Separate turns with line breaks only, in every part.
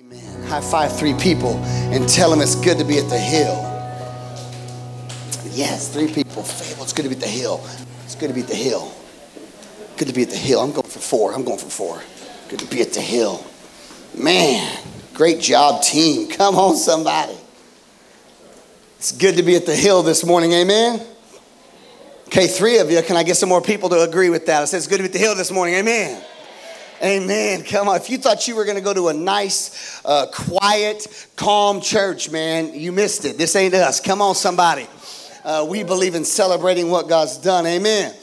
Amen. High five three people and tell them it's good to be at the hill. Yes, three people. Fable, it's good to be at the hill. It's good to be at the hill. Good to be at the hill. I'm going for four. I'm going for four. Good to be at the hill. Man, great job, team. Come on, somebody. It's good to be at the hill this morning. Amen. Okay, three of you. Can I get some more people to agree with that? I said it's good to be at the hill this morning. Amen. Amen. Come on. If you thought you were going to go to a nice, uh, quiet, calm church, man, you missed it. This ain't us. Come on, somebody. Uh, we believe in celebrating what God's done. Amen.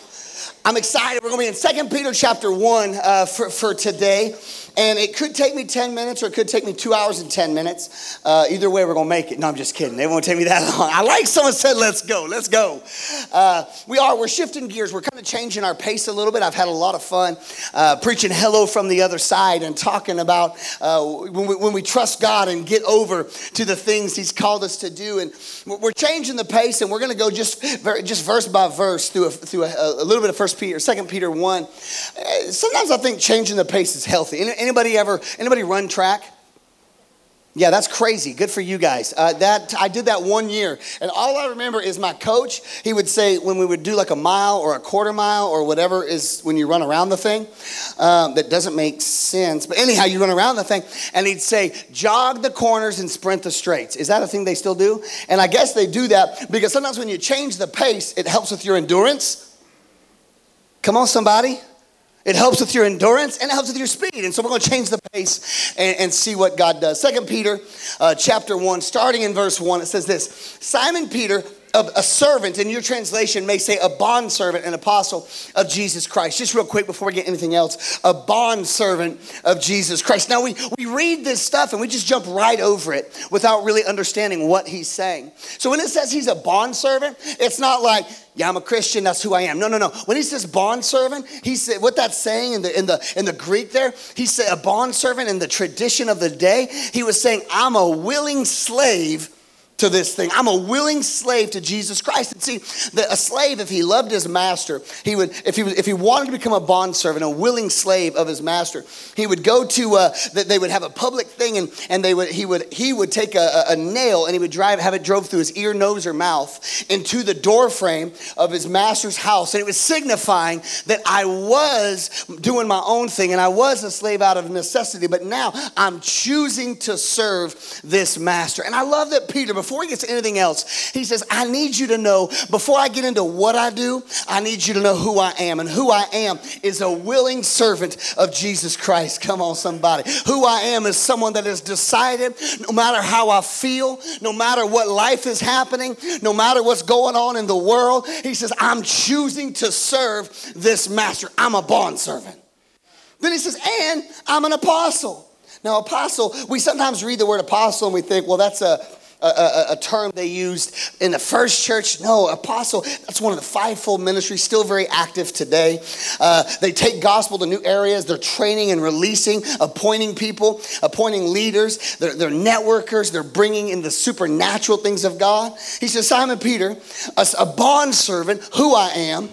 I'm excited. We're going to be in Second Peter chapter 1 uh, for, for today. And it could take me 10 minutes or it could take me two hours and 10 minutes. Uh, either way, we're going to make it. No, I'm just kidding. It won't take me that long. I like someone said, let's go, let's go. Uh, we are, we're shifting gears. We're kind of changing our pace a little bit. I've had a lot of fun uh, preaching hello from the other side and talking about uh, when, we, when we trust God and get over to the things He's called us to do. And we're changing the pace and we're going to go just, just verse by verse through, a, through a, a little bit of First Peter, Second Peter 1. Uh, sometimes I think changing the pace is healthy. Anybody ever, anybody run track? Yeah, that's crazy. Good for you guys. Uh, that I did that one year, and all I remember is my coach. He would say when we would do like a mile or a quarter mile or whatever is when you run around the thing. Um, that doesn't make sense, but anyhow, you run around the thing, and he'd say jog the corners and sprint the straights. Is that a thing they still do? And I guess they do that because sometimes when you change the pace, it helps with your endurance. Come on, somebody. It helps with your endurance and it helps with your speed. And so we're going to change the pace and, and see what God does. Second Peter uh, chapter 1, starting in verse 1, it says this Simon Peter, a servant in your translation may say a bond servant an apostle of jesus christ just real quick before we get anything else a bond servant of jesus christ now we, we read this stuff and we just jump right over it without really understanding what he's saying so when it says he's a bond servant it's not like yeah, I'm a Christian, that's who I am. No, no, no. When he says bond servant, he said what that's saying in the in the in the Greek there, he said a bond servant in the tradition of the day, he was saying, I'm a willing slave to this thing. I'm a willing slave to Jesus Christ. And see, the, a slave, if he loved his master, he would, if he was, if he wanted to become a bond servant, a willing slave of his master, he would go to, uh, that they would have a public thing, and, and they would, he would, he would take a, a nail and he would drive, have it drove through his ear, nose, or mouth into the door frame of his master's house, and it was signifying that I was doing my own thing and I was a slave out of necessity, but now I'm choosing to serve this master. And I love that Peter before he gets anything else, he says, I need you to know, before I get into what I do, I need you to know who I am. And who I am is a willing servant of Jesus Christ. Come on, somebody. Who I am is someone that has decided, no matter how I feel, no matter what life is happening, no matter what's going on in the world, he says, I'm choosing to serve this master. I'm a bond servant. Then he says, and I'm an apostle. Now, apostle, we sometimes read the word apostle and we think, well, that's a a, a, a, term they used in the first church. No, apostle, that's one of the fivefold ministries, still very active today. Uh, they take gospel to new areas. They're training and releasing, appointing people, appointing leaders. They're, they're networkers. They're bringing in the supernatural things of God. He says, Simon Peter, a, a bond servant, who I am,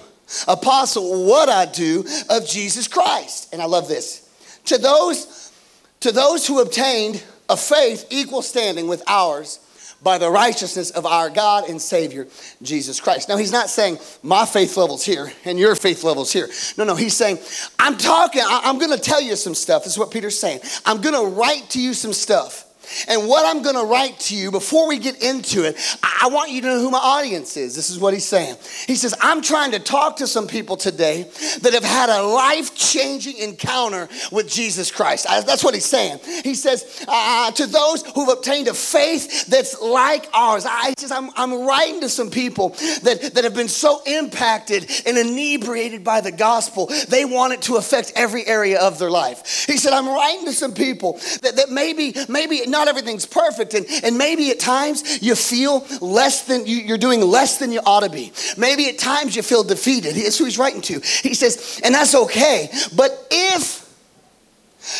apostle, what I do of Jesus Christ. And I love this. To those, to those who obtained a faith equal standing with ours by the righteousness of our God and Savior, Jesus Christ. Now, he's not saying my faith level's here and your faith level's here. No, no, he's saying, I'm talking, I'm gonna tell you some stuff. This is what Peter's saying. I'm gonna write to you some stuff and what I'm going to write to you before we get into it, I want you to know who my audience is. This is what he's saying. He says, I'm trying to talk to some people today that have had a life changing encounter with Jesus Christ. That's what he's saying. He says, uh, to those who've obtained a faith that's like ours, I says, I'm, I'm writing to some people that, that have been so impacted and inebriated by the gospel, they want it to affect every area of their life. He said, I'm writing to some people that, that maybe, maybe not everything's perfect. And, and maybe at times you feel less than, you, you're doing less than you ought to be. Maybe at times you feel defeated. That's who he's writing to. He says, and that's okay. But if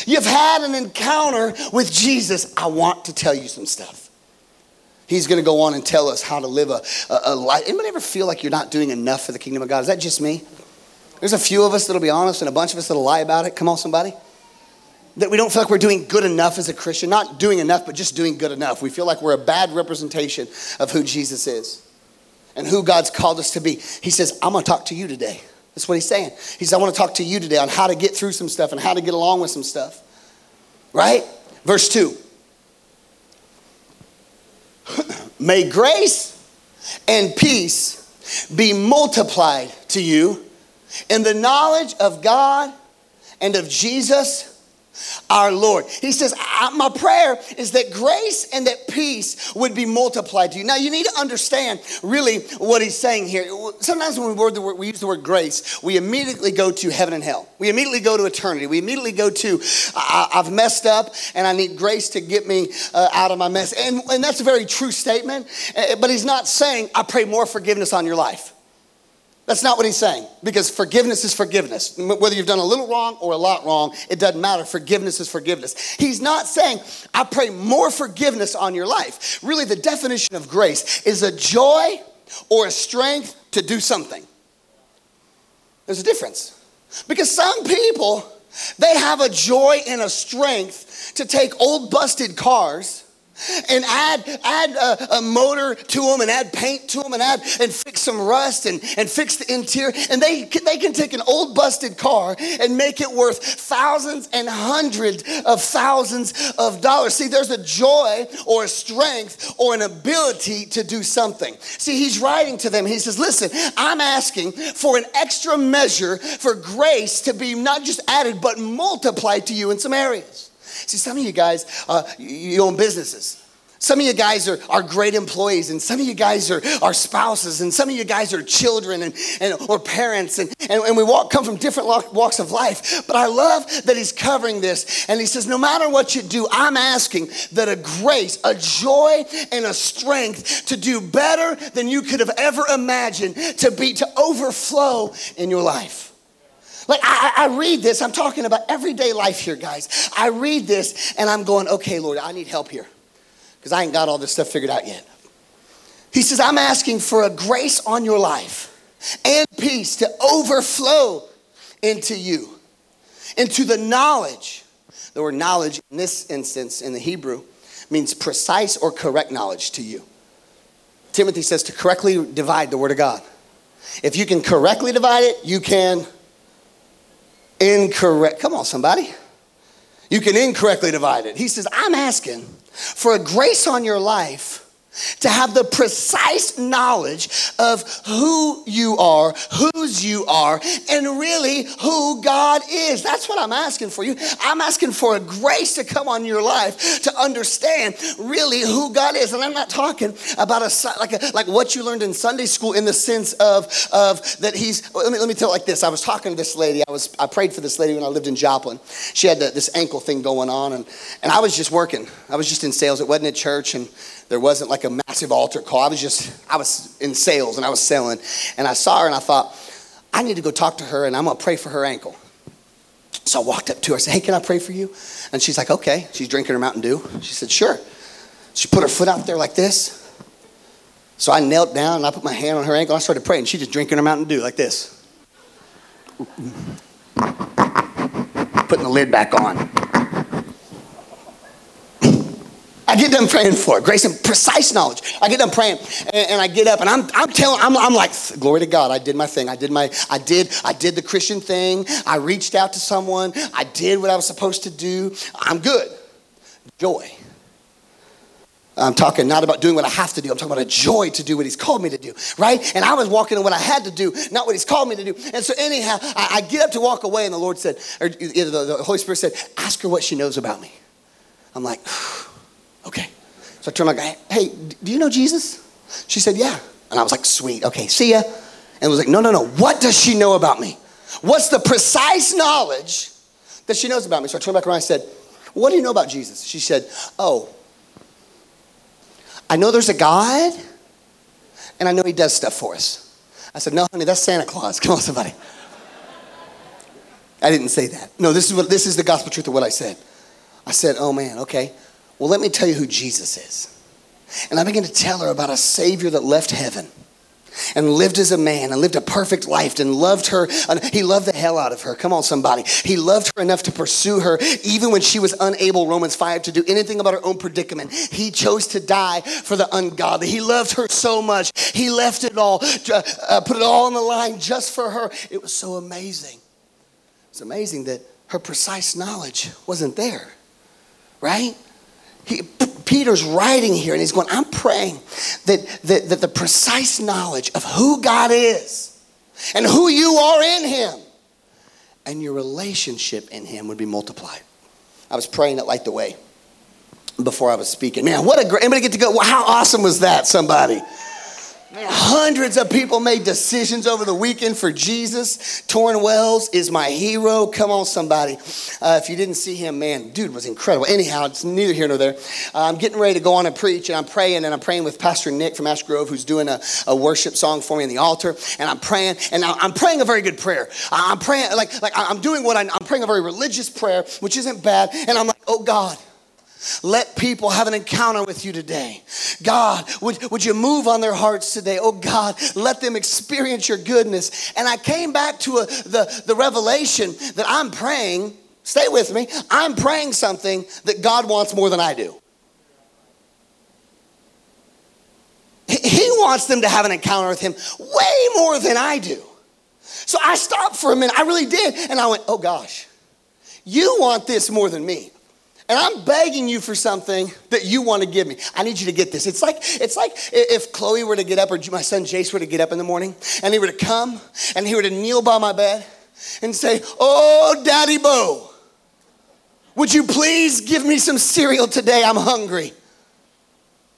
you've had an encounter with Jesus, I want to tell you some stuff. He's going to go on and tell us how to live a, a, a life. Anybody ever feel like you're not doing enough for the kingdom of God? Is that just me? There's a few of us that'll be honest and a bunch of us that'll lie about it. Come on, somebody. That we don't feel like we're doing good enough as a Christian. Not doing enough, but just doing good enough. We feel like we're a bad representation of who Jesus is and who God's called us to be. He says, I'm to talk to you today. That's what he's saying. He says, I want to talk to you today on how to get through some stuff and how to get along with some stuff. Right? Verse 2. May grace and peace be multiplied to you in the knowledge of God and of Jesus our Lord. He says, My prayer is that grace and that peace would be multiplied to you. Now, you need to understand really what he's saying here. Sometimes when we, word word, we use the word grace, we immediately go to heaven and hell. We immediately go to eternity. We immediately go to, I, have messed up and I need grace to get me uh, out of my mess. And, and that's a very true statement, uh, but he's not saying, I pray more forgiveness on your life. That's not what he's saying because forgiveness is forgiveness. Whether you've done a little wrong or a lot wrong, it doesn't matter. Forgiveness is forgiveness. He's not saying, I pray more forgiveness on your life. Really, the definition of grace is a joy or a strength to do something. There's a difference. Because some people, they have a joy and a strength to take old busted cars and add add a, a, motor to them and add paint to them and add and fix some rust and, and fix the interior. And they they can take an old busted car and make it worth thousands and hundreds of thousands of dollars. See there's a joy or a strength or an ability to do something. See he's writing to them. He says listen i'm asking for an extra measure for grace to be not just added but multiplied to you in some areas See, some of you guys, uh, you own businesses. Some of you guys are, are great employees, and some of you guys are, are spouses, and some of you guys are children and, and or parents, and, and, and we walk, come from different walks of life. But I love that he's covering this, and he says, No matter what you do, I'm asking that a grace, a joy, and a strength to do better than you could have ever imagined, to be, to overflow in your life. Like, I, I, read this, I'm talking about everyday life here, guys. I read this and I'm going, okay, Lord, I need help here because I ain't got all this stuff figured out yet. He says, I'm asking for a grace on your life and peace to overflow into you, into the knowledge. The word knowledge in this instance in the Hebrew means precise or correct knowledge to you. Timothy says to correctly divide the word of God. If you can correctly divide it, you can incorrect. Come on, somebody. You can incorrectly divide it. He says, I'm asking for a grace on your life to have the precise knowledge of who you are, whose you are, and really who God is. That's what I'm asking for you. I'm asking for a grace to come on your life to understand really who God is. And I'm not talking about a like a, like what you learned in Sunday school in the sense of of that He's. Let me let me tell it like this. I was talking to this lady. I was I prayed for this lady when I lived in Joplin. She had the, this ankle thing going on, and and I was just working. I was just in sales. It wasn't at church, and there wasn't like a massive altar call. I was just, I was in sales and I was selling. And I saw her and I thought, I need to go talk to her and I'm going to pray for her ankle. So I walked up to her. I said, Hey, can I pray for you? And she's like, Okay. She's drinking her Mountain Dew. She said, Sure. She put her foot out there like this. So I knelt down and I put my hand on her ankle. I started praying. She just drinking her Mountain Dew like this. Putting the lid back on. I get done praying for it. Grace and precise knowledge. I get done praying and, and, I get up and I'm, I'm telling, I'm, I'm like, glory to God. I did my thing. I did my, I did, I did the Christian thing. I reached out to someone. I did what I was supposed to do. I'm good. Joy. I'm talking not about doing what I have to do. I'm talking about a joy to do what he's called me to do, right? And I was walking in what I had to do, not what he's called me to do. And so anyhow, I, I get up to walk away and the Lord said, or the, the Holy Spirit said, ask her what she knows about me. I'm like, Okay. So I turned like, hey, do you know Jesus? She said, yeah. And I was like, sweet, okay, see ya. And was like, no, no, no. What does she know about me? What's the precise knowledge that she knows about me? So I turned back around and I said, what do you know about Jesus? She said, oh, I know there's a God and I know he does stuff for us. I said, no, honey, that's Santa Claus. Come on, somebody. I didn't say that. No, this is what this is the gospel truth of what I said. I said, oh man, okay. Well, let me tell you who Jesus is. And I began to tell her about a Savior that left heaven and lived as a man and lived a perfect life and loved her. He loved the hell out of her. Come on, somebody. He loved her enough to pursue her even when she was unable, Romans 5, to do anything about her own predicament. He chose to die for the ungodly. He loved her so much. He left it all, uh, put it all on the line just for her. It was so amazing. It's amazing that her precise knowledge wasn't there, right? He, Peter's writing here and he's going, I'm praying that, that, that the precise knowledge of who God is and who you are in him and your relationship in him would be multiplied. I was praying it like the way before I was speaking. Man, what a great, anybody get to go, how awesome was that, somebody? Hundreds of people made decisions over the weekend for Jesus. Torrin Wells is my hero. Come on, somebody. Uh, if you didn't see him, man, dude was incredible. Anyhow, it's neither here nor there. Uh, I'm getting ready to go on and preach, and I'm praying, and I'm praying with Pastor Nick from Ash Grove, who's doing a, a worship song for me in the altar. And I'm praying, and I'm praying a very good prayer. I'm praying, like, like I'm doing what I, I'm praying a very religious prayer, which isn't bad. And I'm like, oh God. Let people have an encounter with you today. God, would, would you move on their hearts today? Oh God, let them experience your goodness. And I came back to a, the, the revelation that I'm praying, stay with me, I'm praying something that God wants more than I do. He wants them to have an encounter with Him way more than I do. So I stopped for a minute. I really did. And I went, oh gosh, you want this more than me. And I'm begging you for something that you want to give me. I need you to get this. It's like it's like if Chloe were to get up or my son Jace were to get up in the morning and he were to come and he were to kneel by my bed and say, "Oh, Daddy Beau, would you please give me some cereal today? I'm hungry.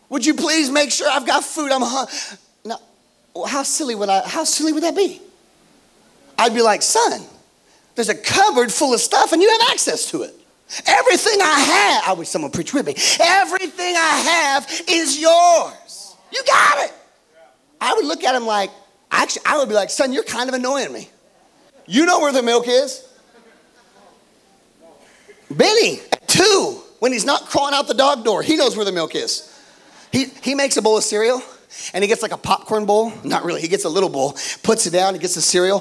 Would you please make sure I've got food? I'm hungry." How silly would I? How silly would that be? I'd be like, "Son, there's a cupboard full of stuff and you have access to it." Everything I have, I wish someone preach with me. Everything I have is yours. You got it. I would look at him like, actually, I would be like, son, you're kind of annoying me. You know where the milk is? Benny, two, when he's not crawling out the dog door, he knows where the milk is. He, he makes a bowl of cereal and he gets like a popcorn bowl. Not really, he gets a little bowl, puts it down, he gets the cereal.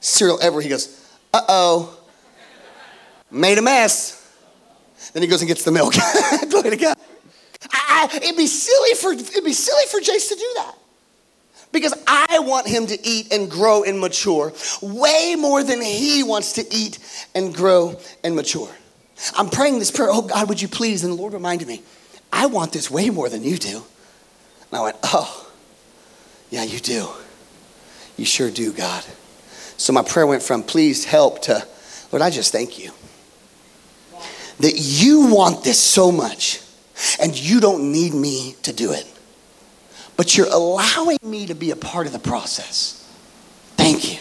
cereal ever. He goes, uh oh made a mess. Then he goes and gets the milk. Glory to God. I, it'd be silly for it'd be silly for Jace to do that. Because I want him to eat and grow and mature way more than he wants to eat and grow and mature. I'm praying this prayer, oh God, would you please? And the Lord reminded me, I want this way more than you do. And I went, oh, yeah, you do. You sure do, God. So my prayer went from please help to, Lord, I just thank you that you want this so much and you don't need me to do it. But you're allowing me to be a part of the process. Thank you.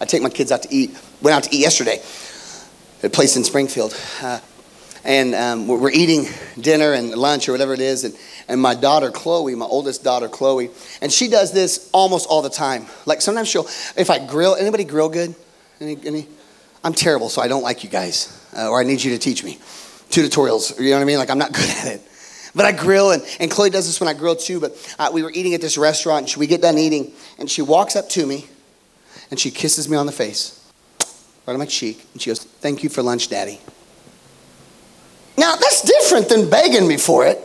I take my kids out to eat. Went out to eat yesterday at a place in Springfield. Uh, and um, we're eating dinner and lunch or whatever it is. And, and my daughter, Chloe, my oldest daughter, Chloe, and she does this almost all the time. Like sometimes she'll, if I grill, anybody grill good? Any, any? I'm terrible, so I don't like you guys uh, or I need you to teach me. two Tutorials, you know what I mean? Like, I'm not good at it. But I grill, and, and Chloe does this when I grill too. But uh, we were eating at this restaurant, and we get done eating, and she walks up to me, and she kisses me on the face, right on my cheek, and she goes, Thank you for lunch, Daddy. Now, that's different than begging me for it.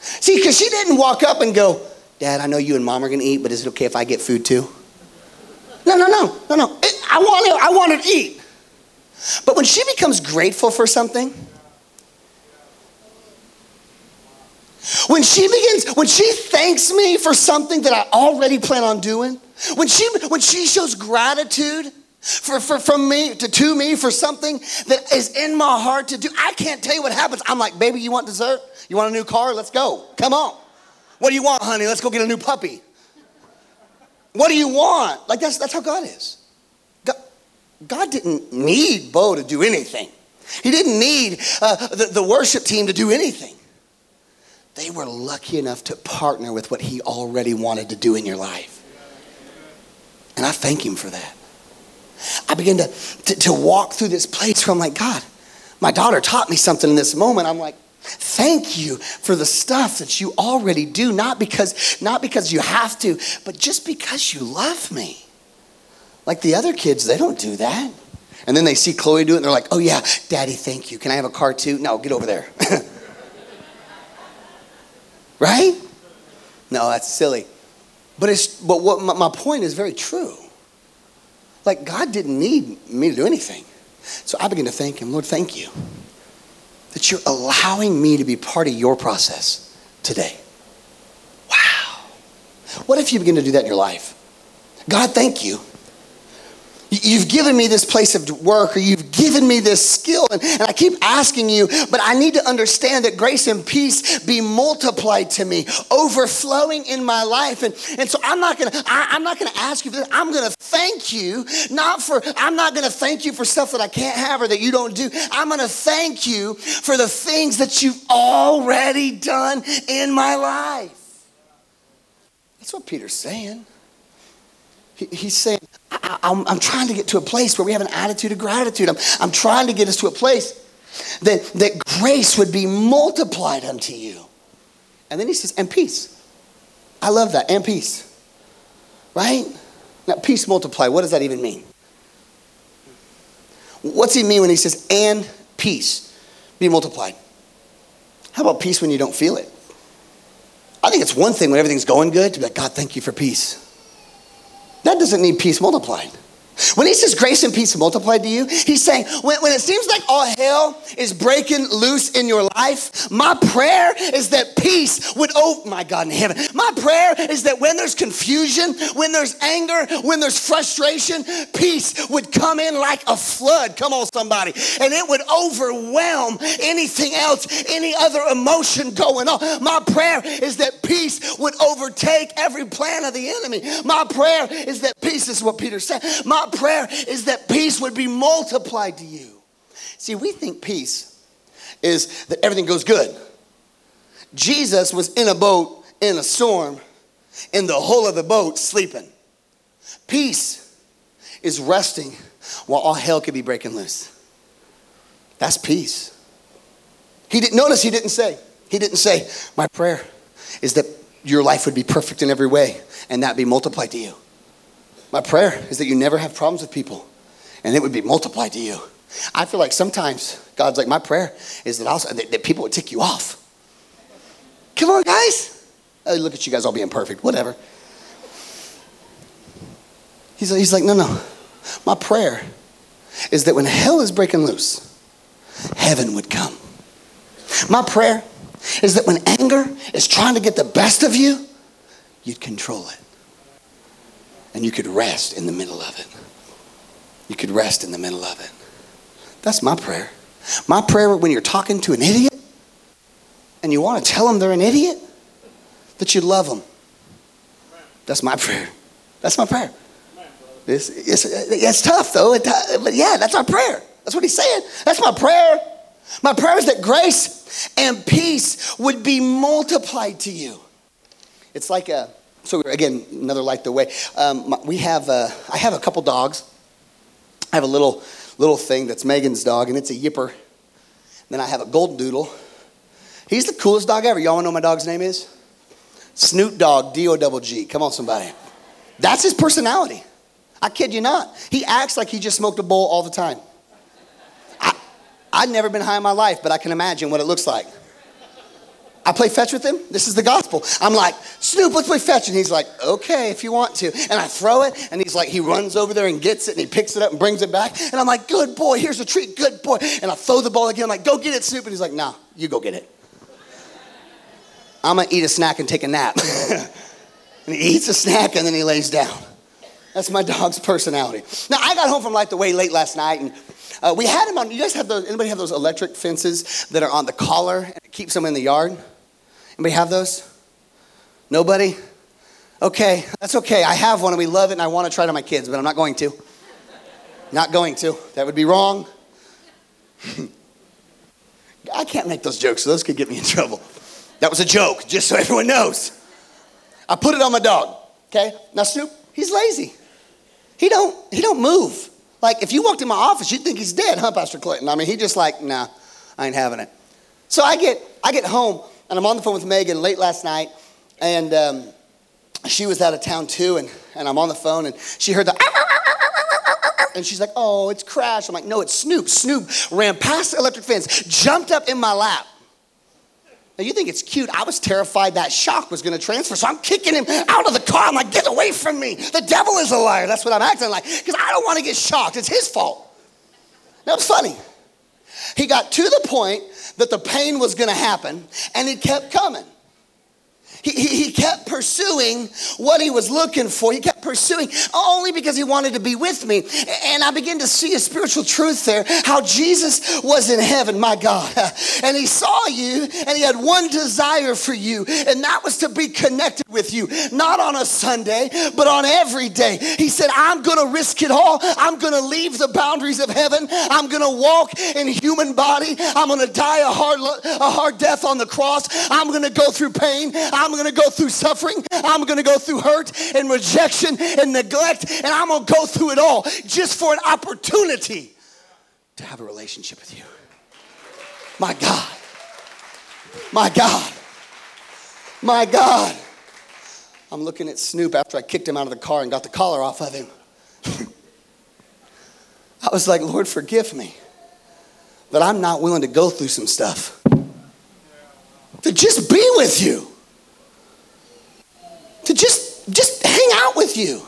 See, because she didn't walk up and go, Dad, I know you and mom are going to eat, but is it okay if I get food too? No, no, no, no, no. I want to, I want to eat. But when she becomes grateful for something, when she begins, when she thanks me for something that I already plan on doing, when she when she shows gratitude for, for from me to, to me for something that is in my heart to do, I can't tell you what happens. I'm like, baby, you want dessert? You want a new car? Let's go. Come on. What do you want, honey? Let's go get a new puppy. What do you want? Like that's that's how God is. God didn't need Beau to do anything. He didn't need uh, the, the worship team to do anything. They were lucky enough to partner with what He already wanted to do in your life. And I thank Him for that. I began to, to, to walk through this place where I'm like, God, my daughter taught me something in this moment. I'm like, thank you for the stuff that you already do, not because, not because you have to, but just because you love me. Like the other kids, they don't do that. And then they see Chloe do it and they're like, oh yeah, daddy, thank you. Can I have a car too? No, get over there. right? No, that's silly. But, it's, but what my, my point is very true. Like, God didn't need me to do anything. So I begin to thank Him, Lord, thank you that you're allowing me to be part of your process today. Wow. What if you begin to do that in your life? God, thank you You've given me this place of work, or you've given me this skill, and, and, I keep asking you, but I need to understand that grace and peace be multiplied to me, overflowing in my life. And, and so I'm not gonna, I, I'm not gonna ask you for this. I'm gonna thank you, not for, I'm not gonna thank you for stuff that I can't have or that you don't do. I'm gonna thank you for the things that you've already done in my life. That's what Peter's saying. He, he's saying, I, am trying to get to a place where we have an attitude of gratitude. I'm, I'm trying to get us to a place that, that grace would be multiplied unto you. And then he says, and peace. I love that, and peace. Right? Now, peace multiply, what does that even mean? What's he mean when he says, and peace be multiplied? How about peace when you don't feel it? I think it's one thing when everything's going good to be like, God, thank you for peace. That doesn't need peace multiplied. When he says grace and peace multiplied to you, he's saying when, when, it seems like all hell is breaking loose in your life, my prayer is that peace would, oh my God in heaven, my prayer is that when there's confusion, when there's anger, when there's frustration, peace would come in like a flood. Come on, somebody. And it would overwhelm anything else, any other emotion going on. My prayer is that peace would overtake every plan of the enemy. My prayer is that peace is what Peter said. My prayer is that peace would be multiplied to you. See, we think peace is that everything goes good. Jesus was in a boat in a storm, in the hull of the boat, sleeping. Peace is resting while all hell could be breaking loose. That's peace. He didn't notice he didn't say, he didn't say, My prayer is that your life would be perfect in every way and that be multiplied to you. My prayer is that you never have problems with people and it would be multiplied to you. I feel like sometimes God's like, my prayer is that, that, that people would tick you off. Come on, guys. Oh, look at you guys all being perfect, whatever. He's, he's like, no, no. My prayer is that when hell is breaking loose, heaven would come. My prayer is that when anger is trying to get the best of you, you'd control it and you could rest in the middle of it. You could rest in the middle of it. That's my prayer. My prayer when you're talking to an idiot and you want to tell them they're an idiot, that you love them. That's my prayer. That's my prayer. It's, it's, it's tough though, it, but yeah, that's our prayer. That's what he's saying. That's my prayer. My prayer is that grace and peace would be multiplied to you. It's like a so again, another light the way. Um, we have, uh, I have a couple dogs. I have a little, little thing that's Megan's dog, and it's a yipper. then I have a golden doodle. He's the coolest dog ever. Y'all know my dog's name is? Snoop Dogg, D O double G. Come on, somebody. That's his personality. I kid you not. He acts like he just smoked a bowl all the time. I, I've never been high in my life, but I can imagine what it looks like. I play fetch with him. This is the gospel. I'm like, Snoop, let's play fetch. And he's like, okay, if you want to. And I throw it, and he's like, he runs over there and gets it, and he picks it up and brings it back. And I'm like, good boy, here's a treat, good boy. And I throw the ball again. I'm like, go get it, Snoop. And he's like, nah, you go get it. I'm gonna eat a snack and take a nap. and he eats a snack and then he lays down. That's my dog's personality. Now, I got home from Light the Way late last night, and uh, we had him on. You guys have those? Anybody have those electric fences that are on the collar and it keeps them in the yard? Anybody have those? Nobody? Okay, that's okay. I have one and we love it and I want to try it on my kids, but I'm not going to. Not going to. That would be wrong. I can't make those jokes, so those could get me in trouble. That was a joke, just so everyone knows. I put it on my dog. Okay? Now Snoop, he's lazy. He don't he don't move. Like if you walked in my office, you'd think he's dead, huh, Pastor Clinton? I mean, he just like, nah, I ain't having it. So I get, I get home and I'm on the phone with Megan late last night and um, she was out of town too and, and I'm on the phone and she heard the and she's like, oh, it's Crash. I'm like, no, it's Snoop. Snoop ran past the electric fence, jumped up in my lap. Now you think it's cute. I was terrified that shock was going to transfer. So I'm kicking him out of the car. I'm like, get away from me. The devil is a liar. That's what I'm acting like because I don't want to get shocked. It's his fault. That was funny. He got to the point that the pain was going to happen and it kept coming. He, he, he, kept pursuing what he was looking for. He kept pursuing only because he wanted to be with me. And I began to see a spiritual truth there how Jesus was in heaven, my God. And he saw you and he had one desire for you, and that was to be connected with you, not on a Sunday, but on every day. He said, I'm going to risk it all. I'm going to leave the boundaries of heaven. I'm going to walk in human body. I'm going to die a hard, a hard death on the cross. I'm going to go through pain. I'm I'm going to go through suffering. I'm going to go through hurt and rejection and neglect, and I'm going to go through it all just for an opportunity to have a relationship with you. My God. My God. My God. I'm looking at Snoop after I kicked him out of the car and got the collar off of him. I was like, Lord, forgive me that I'm not willing to go through some stuff. To just be with you to just just hang out with you.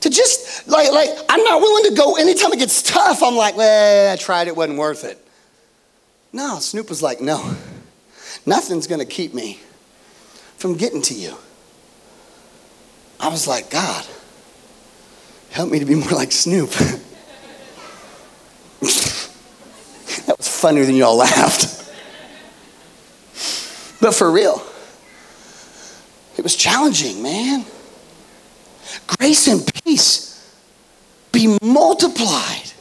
To just like like i'm not willing to go anytime it gets tough. I'm like well i tried it wasn't worth it. No snoop was like no nothing's to keep me from getting to you. I was like god help me to be more like snoop. That was funnier than y'all laughed. But for real it was challenging, man. Grace and peace be multiplied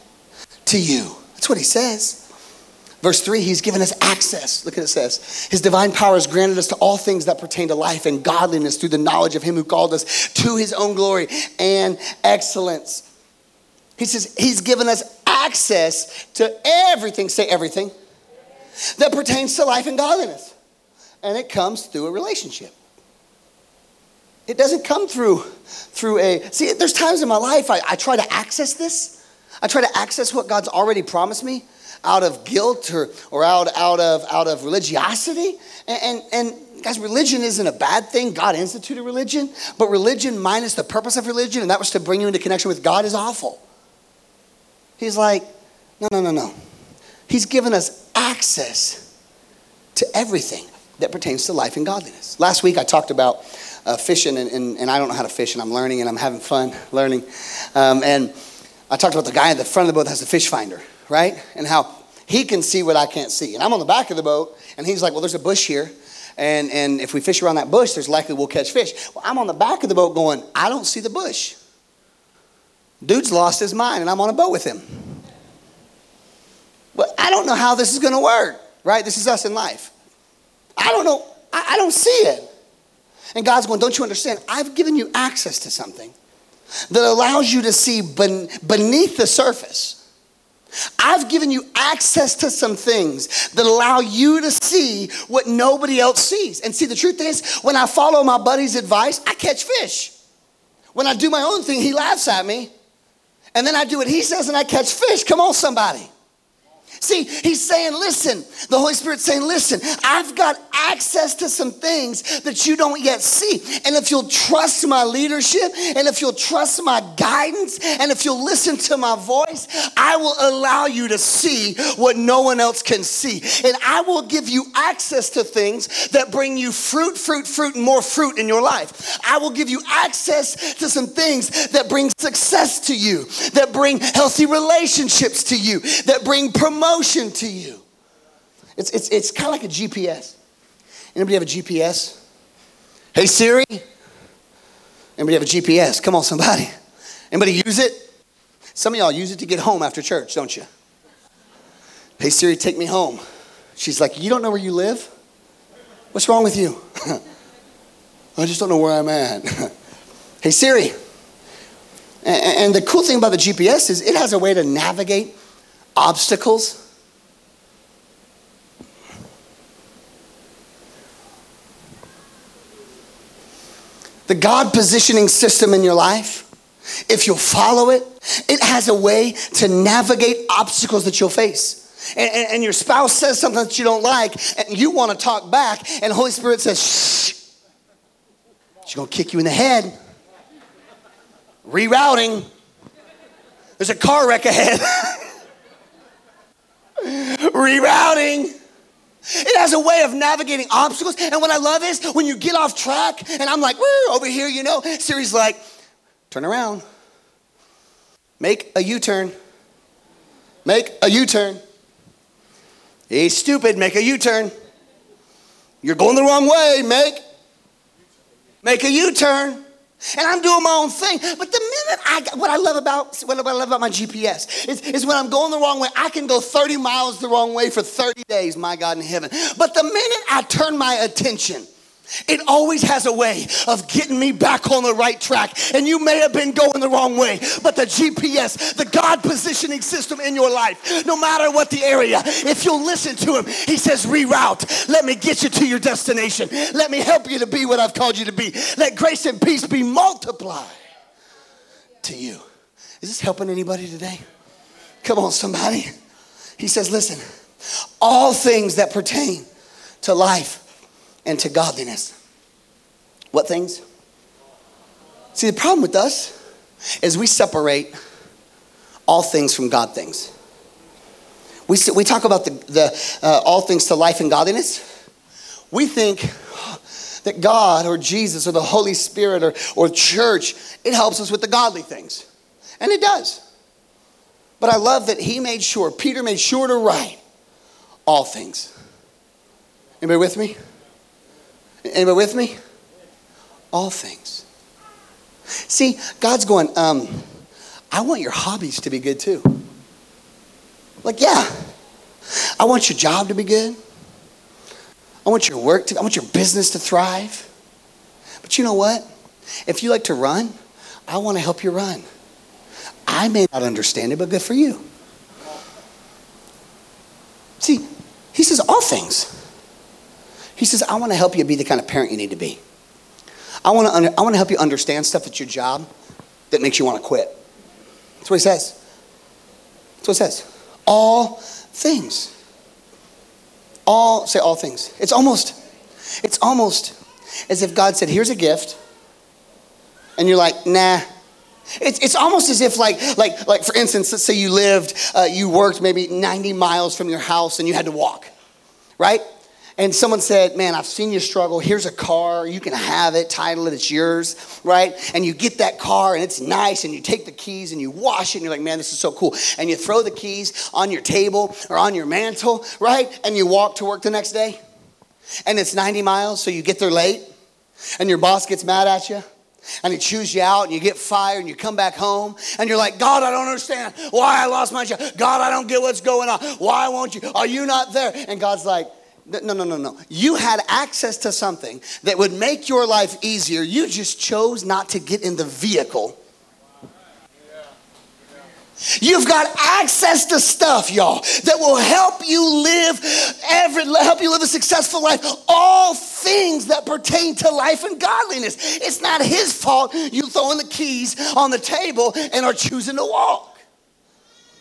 to you. That's what he says. Verse 3, he's given us access. Look at it says. His divine power has granted us to all things that pertain to life and godliness through the knowledge of him who called us to his own glory and excellence. He says he's given us access to everything, say everything, that pertains to life and godliness. And it comes through a relationship. It doesn't come through through a see. There's times in my life I, I try to access this. I try to access what God's already promised me out of guilt or, or out, out, of, out of religiosity. And, and, and guys, religion isn't a bad thing. God instituted religion, but religion minus the purpose of religion, and that was to bring you into connection with God, is awful. He's like, no, no, no, no. He's given us access to everything that pertains to life and godliness. Last week I talked about uh, fishing, and, and, and, I don't know how to fish, and I'm learning, and I'm having fun learning. Um, and I talked about the guy at the front of the boat that has the fish finder, right? And how he can see what I can't see. And I'm on the back of the boat, and he's like, well, there's a bush here. And, and if we fish around that bush, there's likely we'll catch fish. Well, I'm on the back of the boat going, I don't see the bush. Dude's lost his mind, and I'm on a boat with him. But I don't know how this is going to work, right? This is us in life. I don't know. I, I don't see it. And God's going, Don't you understand? I've given you access to something that allows you to see beneath the surface. I've given you access to some things that allow you to see what nobody else sees. And see, the truth is, when I follow my buddy's advice, I catch fish. When I do my own thing, he laughs at me. And then I do what he says and I catch fish. Come on, somebody. See, he's saying, listen, the Holy Spirit's saying, listen, I've got access to some things that you don't yet see. And if you'll trust my leadership, and if you'll trust my guidance, and if you'll listen to my voice, I will allow you to see what no one else can see. And I will give you access to things that bring you fruit, fruit, fruit, and more fruit in your life. I will give you access to some things that bring success to you, that bring healthy relationships to you, that bring promotion promotion to you. It's, it's, it's kind of like a GPS. Anybody have a GPS? Hey Siri? Anybody have a GPS? Come on, somebody. Anybody use it? Some of y'all use it to get home after church, don't you? Hey Siri, take me home. She's like, You don't know where you live? What's wrong with you? I just don't know where I'm at. hey Siri. And the cool thing about the GPS is it has a way to navigate obstacles. The God positioning system in your life, if you'll follow it, it has a way to navigate obstacles that you'll face. And, and, and your spouse says something that you don't like, and you want to talk back, and Holy Spirit says, shh, she's going to kick you in the head. Rerouting. There's a car wreck ahead. Rerouting. It has a way of navigating obstacles. And what I love is when you get off track, and I'm like, Woo, over here, you know, Siri's like, turn around, make a U turn, make a U turn. Hey, stupid, make a U turn. You're going the wrong way, make, make a U turn and I'm doing my own thing. But the minute I, what I love about, what I love about my GPS is, is when I'm going the wrong way, I can go 30 miles the wrong way for 30 days, my God in heaven. But the minute I turn my attention it always has a way of getting me back on the right track. And you may have been going the wrong way, but the GPS, the God positioning system in your life, no matter what the area, if you'll listen to Him, He says, reroute. Let me get you to your destination. Let me help you to be what I've called you to be. Let grace and peace be multiplied to you. Is this helping anybody today? Come on, somebody. He says, listen, all things that pertain to life and to godliness. What things? See, the problem with us is we separate all things from God things. We, we talk about the, the uh, all things to life and godliness. We think that God or Jesus or the Holy Spirit or, or church, it helps us with the godly things. And it does. But I love that he made sure, Peter made sure to write all things. Anybody with me? Anybody with me? All things. See, God's going, um, I want your hobbies to be good too. Like, yeah, I want your job to be good. I want your work to, I want your business to thrive. But you know what? If you like to run, I want to help you run. I may not understand it, but good for you. See, he says all things. He says, I want to help you be the kind of parent you need to be. I want to, under, I want to help you understand stuff at your job that makes you want to quit. That's what he says. That's what it says. All things. All, say all things. It's almost, it's almost as if God said, here's a gift. And you're like, nah, it's, it's almost as if like like like for instance let's say you lived uh, you worked maybe 90 miles from your house and you had to walk right and someone said, Man, I've seen you struggle. Here's a car. You can have it, title it, it's yours, right? And you get that car and it's nice, and you take the keys and you wash it, and you're like, Man, this is so cool. And you throw the keys on your table or on your mantle, right? And you walk to work the next day. And it's 90 miles, so you get there late, and your boss gets mad at you and he chews you out and you get fired and you come back home and you're like, God, I don't understand why I lost my job. God, I don't get what's going on. Why won't you? Are you not there? And God's like, no, no, no, no. You had access to something that would make your life easier. You just chose not to get in the vehicle. You've got access to stuff, y'all, that will help you live every help you live a successful life. All things that pertain to life and godliness. It's not his fault you throwing the keys on the table and are choosing to walk.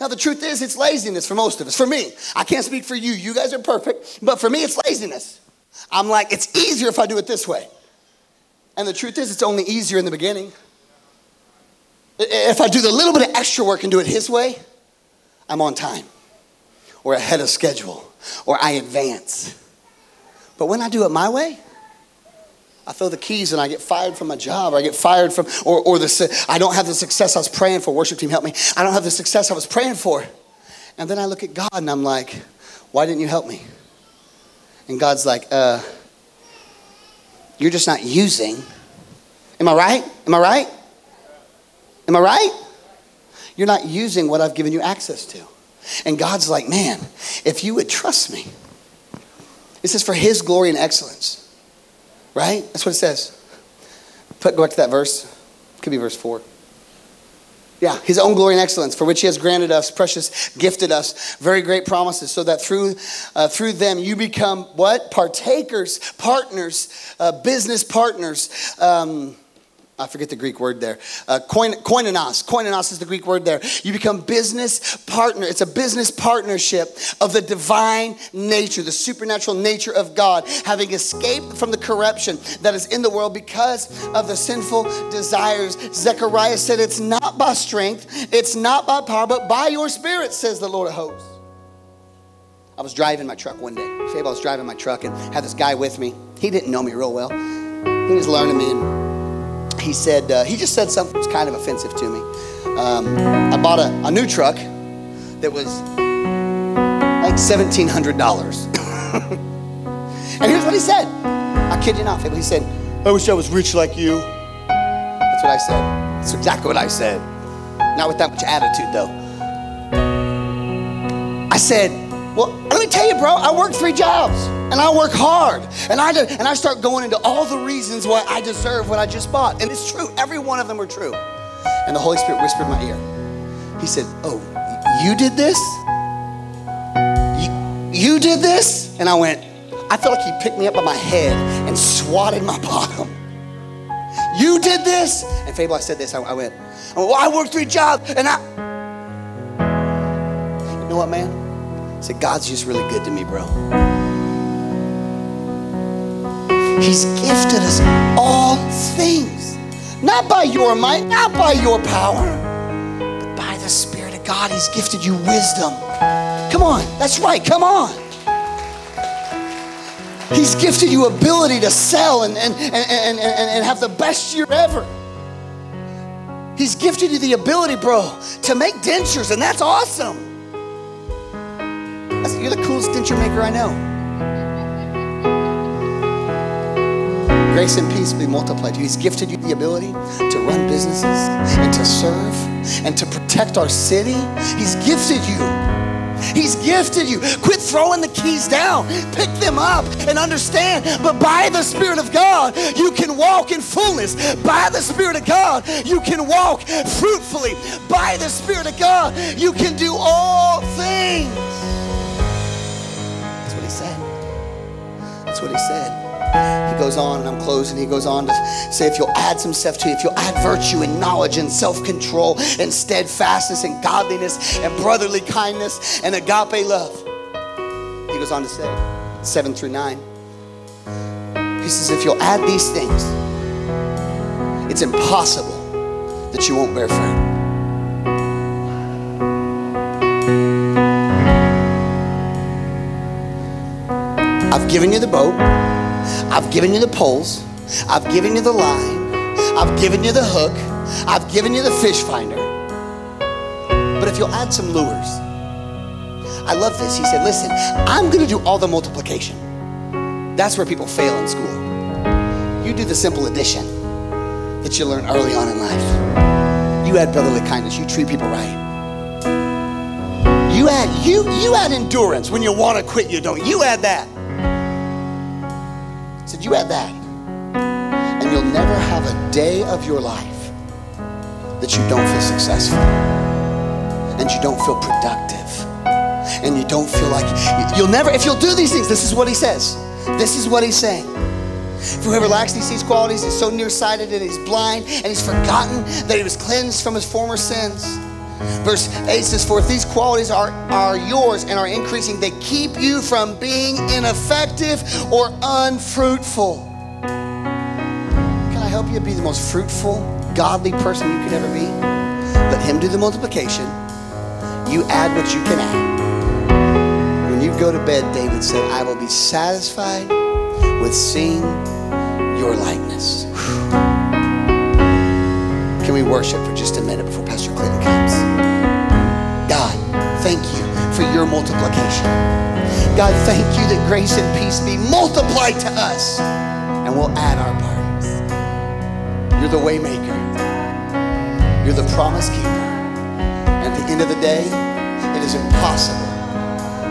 Now, the truth is, it's laziness for most of us. For me, I can't speak for you. You guys are perfect. But for me, it's laziness. I'm like, it's easier if I do it this way. And the truth is, it's only easier in the beginning. If I do the little bit of extra work and do it his way, I'm on time or ahead of schedule or I advance. But when I do it my way, I throw the keys and I get fired from my job, or I get fired from, or, or the, I don't have the success I was praying for. Worship team, help me. I don't have the success I was praying for. And then I look at God and I'm like, why didn't you help me? And God's like, uh, you're just not using. Am I right? Am I right? Am I right? You're not using what I've given you access to. And God's like, man, if you would trust me, this is for His glory and excellence. Right? That's what it says. Put, go back to that verse. Could be verse 4. Yeah, his own glory and excellence, for which he has granted us, precious, gifted us, very great promises, so that through, uh, through them you become what? Partakers, partners, uh, business partners, um, I forget the Greek word there. Uh, koin, koinonos. Koinonos is the Greek word there. You become business partner. It's a business partnership of the divine nature, the supernatural nature of God, having escaped from the corruption that is in the world because of the sinful desires. Zechariah said, It's not by strength, it's not by power, but by your spirit, says the Lord of hosts. I was driving my truck one day. I was driving my truck and had this guy with me. He didn't know me real well. He was learning me he said, uh, he just said something that was kind of offensive to me. Um, I bought a, a, new truck that was like $1,700. and here's what he said. I kid you not, He said, I wish I was rich like you. That's what I said. That's exactly what I said. Not with that much attitude, though. I said, well, let me tell you, bro, I work three jobs and I work hard. And I, did, and I start going into all the reasons why I deserve what I just bought. And it's true, every one of them were true. And the Holy Spirit whispered in my ear. He said, Oh, you did this? You, you did this? And I went, I felt like he picked me up by my head and swatted my bottom. You did this? And Fable, I said this. I, I went, Well, I worked three jobs and I. You know what, man? I said, God's just really good to me, bro. He's gifted us all things, not by your might, not by your power, but by the Spirit of God. He's gifted you wisdom. Come on, that's right, come on. He's gifted you ability to sell and, and, and, and, and, have the best year ever. He's gifted you the ability, bro, to make dentures, and that's awesome. You're the coolest denture maker I know. Grace and peace be multiplied to you. He's gifted you the ability to run businesses and to serve and to protect our city. He's gifted you. He's gifted you. Quit throwing the keys down. Pick them up and understand. But by the Spirit of God, you can walk in fullness. By the Spirit of God, you can walk fruitfully. By the Spirit of God, you can do all things. That's what he said. That's what he goes on, and I'm closing. He goes on to say, if you'll add some stuff to it, if you'll add virtue and knowledge and self control and steadfastness and godliness and brotherly kindness and agape love. He goes on to say, 7 through 9. He says, if you'll add these things, it's impossible that you won't bear fruit. I've given you the boat. I've given you the poles. I've given you the line. I've given you the hook. I've given you the fish finder. But if you'll add some lures, I love this. He said, Listen, I'm going to do all the multiplication. That's where people fail in school. You do the simple addition that you learn early on in life. You add brotherly kindness. You treat people right. You add you you add endurance when you want to quit. You don't. You add that said, You add that. And you'll never have a day of your life that you don't feel successful and you don't feel productive and you don't feel like you'll never, if you'll do these things, this is what he says. This is what he's saying. For whoever lacks these qualities is so nearsighted and he's blind and he's forgotten that he was cleansed from his former sins. Verse 8 says, For if these qualities are, are yours and are increasing, they keep you from being ineffective or unfruitful. Can I help you be the most fruitful, godly person you could ever be? Let Him do the multiplication. You add what you can add. When you go to bed, David said, I will be satisfied with seeing your likeness. Can we worship for just a minute before Pastor Clinton comes? Thank you for your multiplication. God, thank you that grace and peace be multiplied to us, and we'll add our parts. You're the waymaker. You're the promise keeper. At the end of the day, it is impossible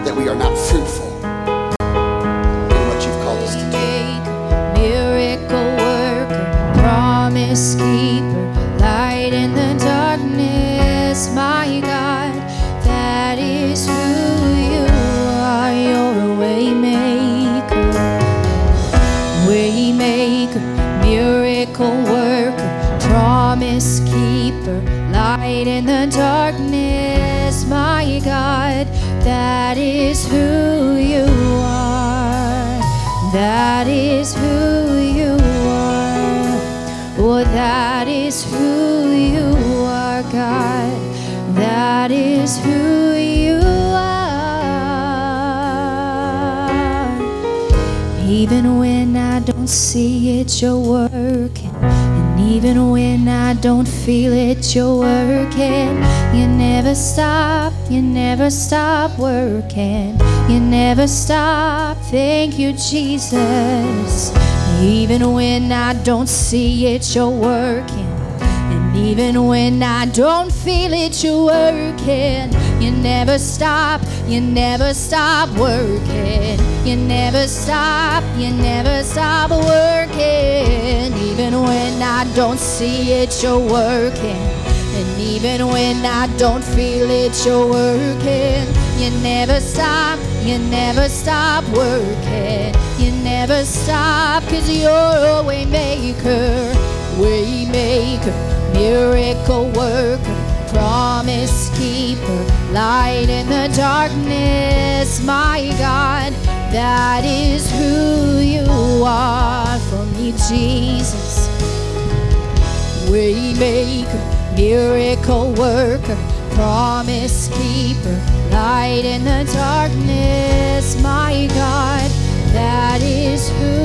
that we are not fruitful
Even when I don't see it, you're working. And even when I don't feel it, you're working. You never stop, you never stop working. You never stop. Thank you, Jesus. Even when I don't see it, you're working. And even when I don't feel it, you're working. You never stop, you never stop working. You never stop, you never stop working. Even when I don't see it, you're working. And even when I don't feel it, you're working. You never stop, you never stop working. You never stop, cause you're a way maker, way maker, miracle worker, promise keeper, light in the darkness, my God. That is who you are for me, Jesus. Waymaker, miracle worker, promise keeper, light in the darkness, my God. That is who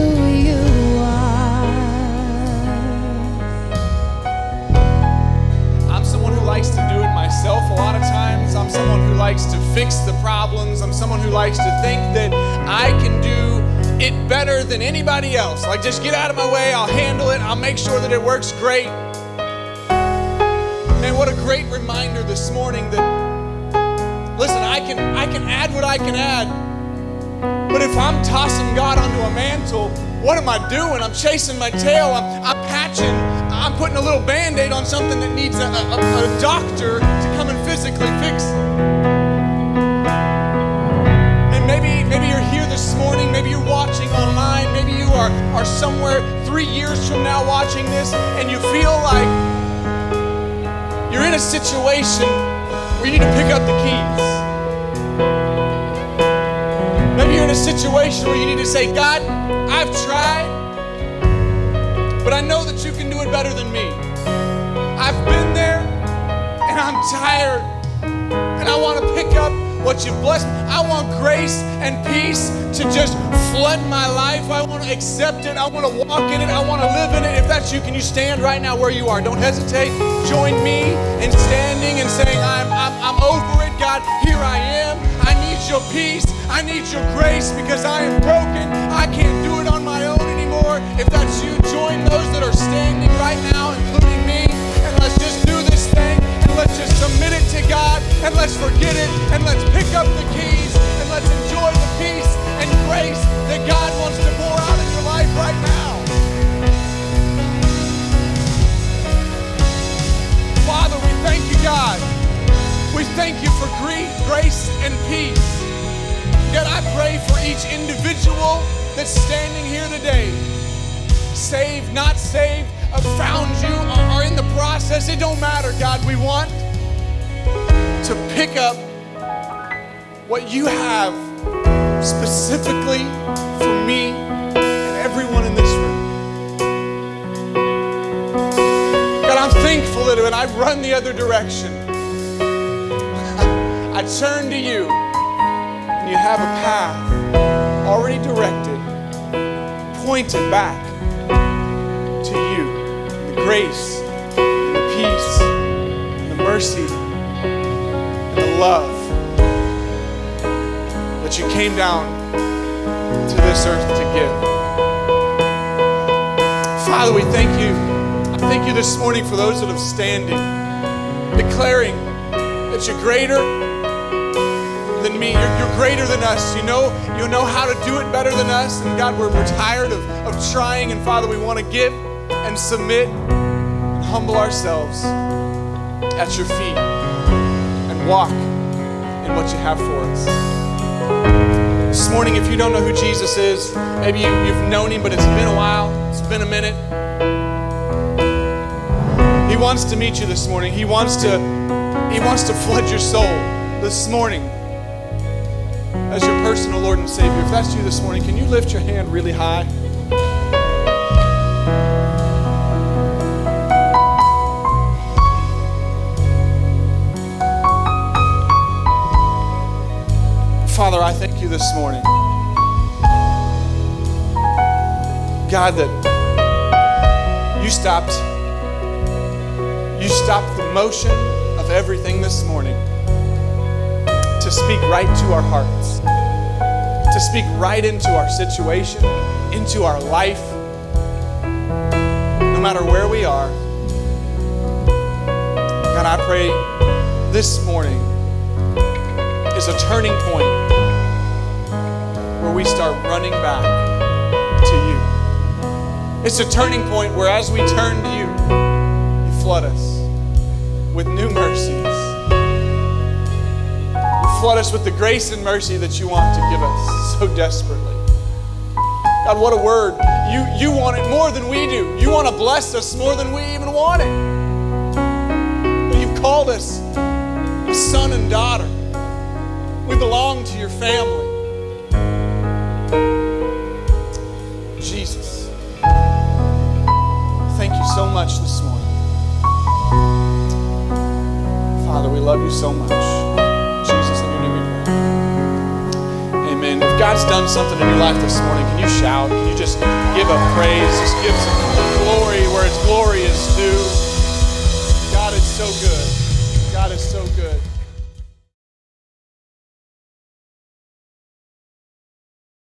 else. Like, just get out of my way, I'll handle it, I'll make sure that it works great. Man, what a great reminder this morning that, listen, I can, I can add what I can add. But if I'm tossing God onto a mantle, what am I doing? I'm chasing my tail. I'm, I'm patching. I'm putting a little band aid on something that needs a, a, a doctor to come and physically fix. And here this morning. Maybe you're watching online. Maybe you are, are somewhere three years from now watching this and you feel like you're in a situation where you need to pick up the keys. Maybe you're in a situation where you need to say, God, I've tried, but I know that you can do it better than me. I've been there and I'm tired, and I want to pick up what you've blessed. I want grace and peace to just flood my life. I want to accept it. I want to walk in it. I want to live in it. If that's you, can you stand right now where you are? Don't hesitate. Join me in standing and saying, I'm, I'm, I'm over it, God. Here I am. I need your peace. I need your grace because I am broken. I can't do it on my own anymore. If that's you, join those that are standing right now, including me, and let's just do let's just submit it to God and let's forget it and let's pick up the keys and let's enjoy the peace and grace that God wants to pour out in your life right now. Father, we thank you, God. We thank you for grace and peace. God, I pray for each individual that's standing here today. Saved, not saved, found you, or are in the process. It don't matter, God. We want to pick up what you have specifically for me and everyone in this room. God, I'm thankful that when I run the other direction, I turn to you and you have a path already directed, pointed back to you. Grace, and the peace, and the mercy, and the love that you came down to this earth to give. Father, we thank you. I thank you this morning for those that are standing, declaring that you're greater than me. You're, you're greater than us. You know, you know how to do it better than us. And God, we're, we're tired of, of trying. And Father, we want to give submit and humble ourselves at your feet and walk in what you have for us. This morning, if you don't know who Jesus is, maybe you, you've known him, but it's been a while, it's been a minute. He wants to meet you this morning. He wants to he wants to flood your soul this morning as your personal Lord and Savior. If that's you this morning, can you lift your hand really high? Father, I thank you this morning. God, that you stopped you stopped the motion of everything this morning to speak right to our hearts, to speak right into our situation, into our life, no matter where we are. God, I pray this morning is a turning point where we start running back to you. It's a turning point where as we turn to you, you flood us with new mercies. You flood us with the grace and mercy that you want to give us so desperately. God, what a word. You, you want it more than we do. You want to bless us more than we even want it. You've called us son and daughter. We belong to your family. Jesus, thank you so much this morning. Father, we love you so much. Jesus, in your name we pray. Amen. If God's done something in your life this morning, can you shout? Can you just give a praise? Just give some glory where its glory is due.